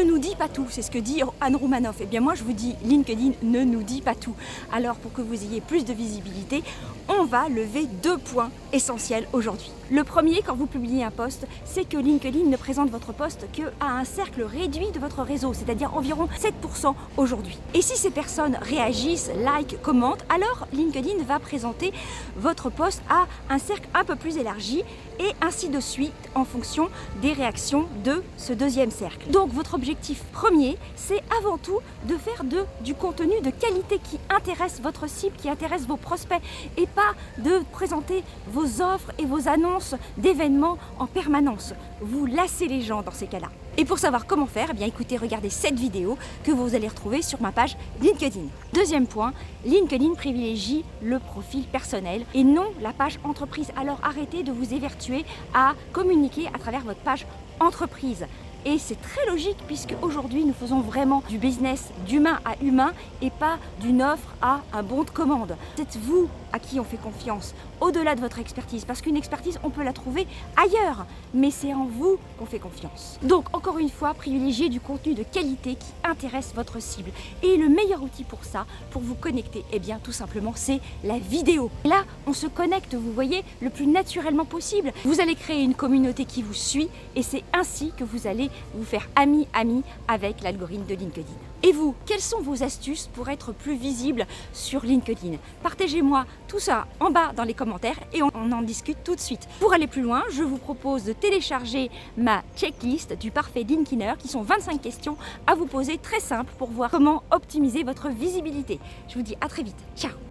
ne nous dit pas tout, c'est ce que dit Anne Roumanoff. Et eh bien moi je vous dis, LinkedIn ne nous dit pas tout. Alors pour que vous ayez plus de visibilité, on va lever deux points essentiels aujourd'hui. Le premier, quand vous publiez un post, c'est que LinkedIn ne présente votre post qu'à un cercle réduit de votre réseau, c'est-à-dire environ 7% aujourd'hui. Et si ces personnes réagissent, like, commentent, alors LinkedIn va présenter votre post à un cercle un peu plus élargi et ainsi de suite en fonction des réactions de ce deuxième cercle. Donc votre objectif premier, c'est avant tout de faire du contenu de qualité qui intéresse votre cible, qui intéresse vos prospects et pas de présenter vos offres et vos annonces d'événements en permanence. Vous lassez les gens dans ces cas-là. Et pour savoir comment faire, eh bien écoutez, regardez cette vidéo que vous allez retrouver sur ma page LinkedIn. Deuxième point, LinkedIn privilégie le profil personnel et non la page entreprise. Alors arrêtez de vous évertuer à communiquer à travers votre page entreprise. Et c'est très logique puisque aujourd'hui nous faisons vraiment du business d'humain à humain et pas d'une offre à un bon de commande. C'est vous à qui on fait confiance, au-delà de votre expertise, parce qu'une expertise on peut la trouver ailleurs, mais c'est en vous qu'on fait confiance. Donc encore une fois, privilégiez du contenu de qualité qui intéresse votre cible. Et le meilleur outil pour ça, pour vous connecter, eh bien tout simplement c'est la vidéo. Là, on se connecte, vous voyez, le plus naturellement possible. Vous allez créer une communauté qui vous suit et c'est ainsi que vous allez vous faire ami-ami avec l'algorithme de LinkedIn. Et vous, quelles sont vos astuces pour être plus visible sur LinkedIn? Partagez-moi tout ça en bas dans les commentaires et on, en discute tout de suite. Pour aller plus loin, je vous propose de télécharger ma checklist du parfait LinkedIner qui sont 25 questions à vous poser très simples pour voir comment optimiser votre visibilité. Je vous dis à très vite. Ciao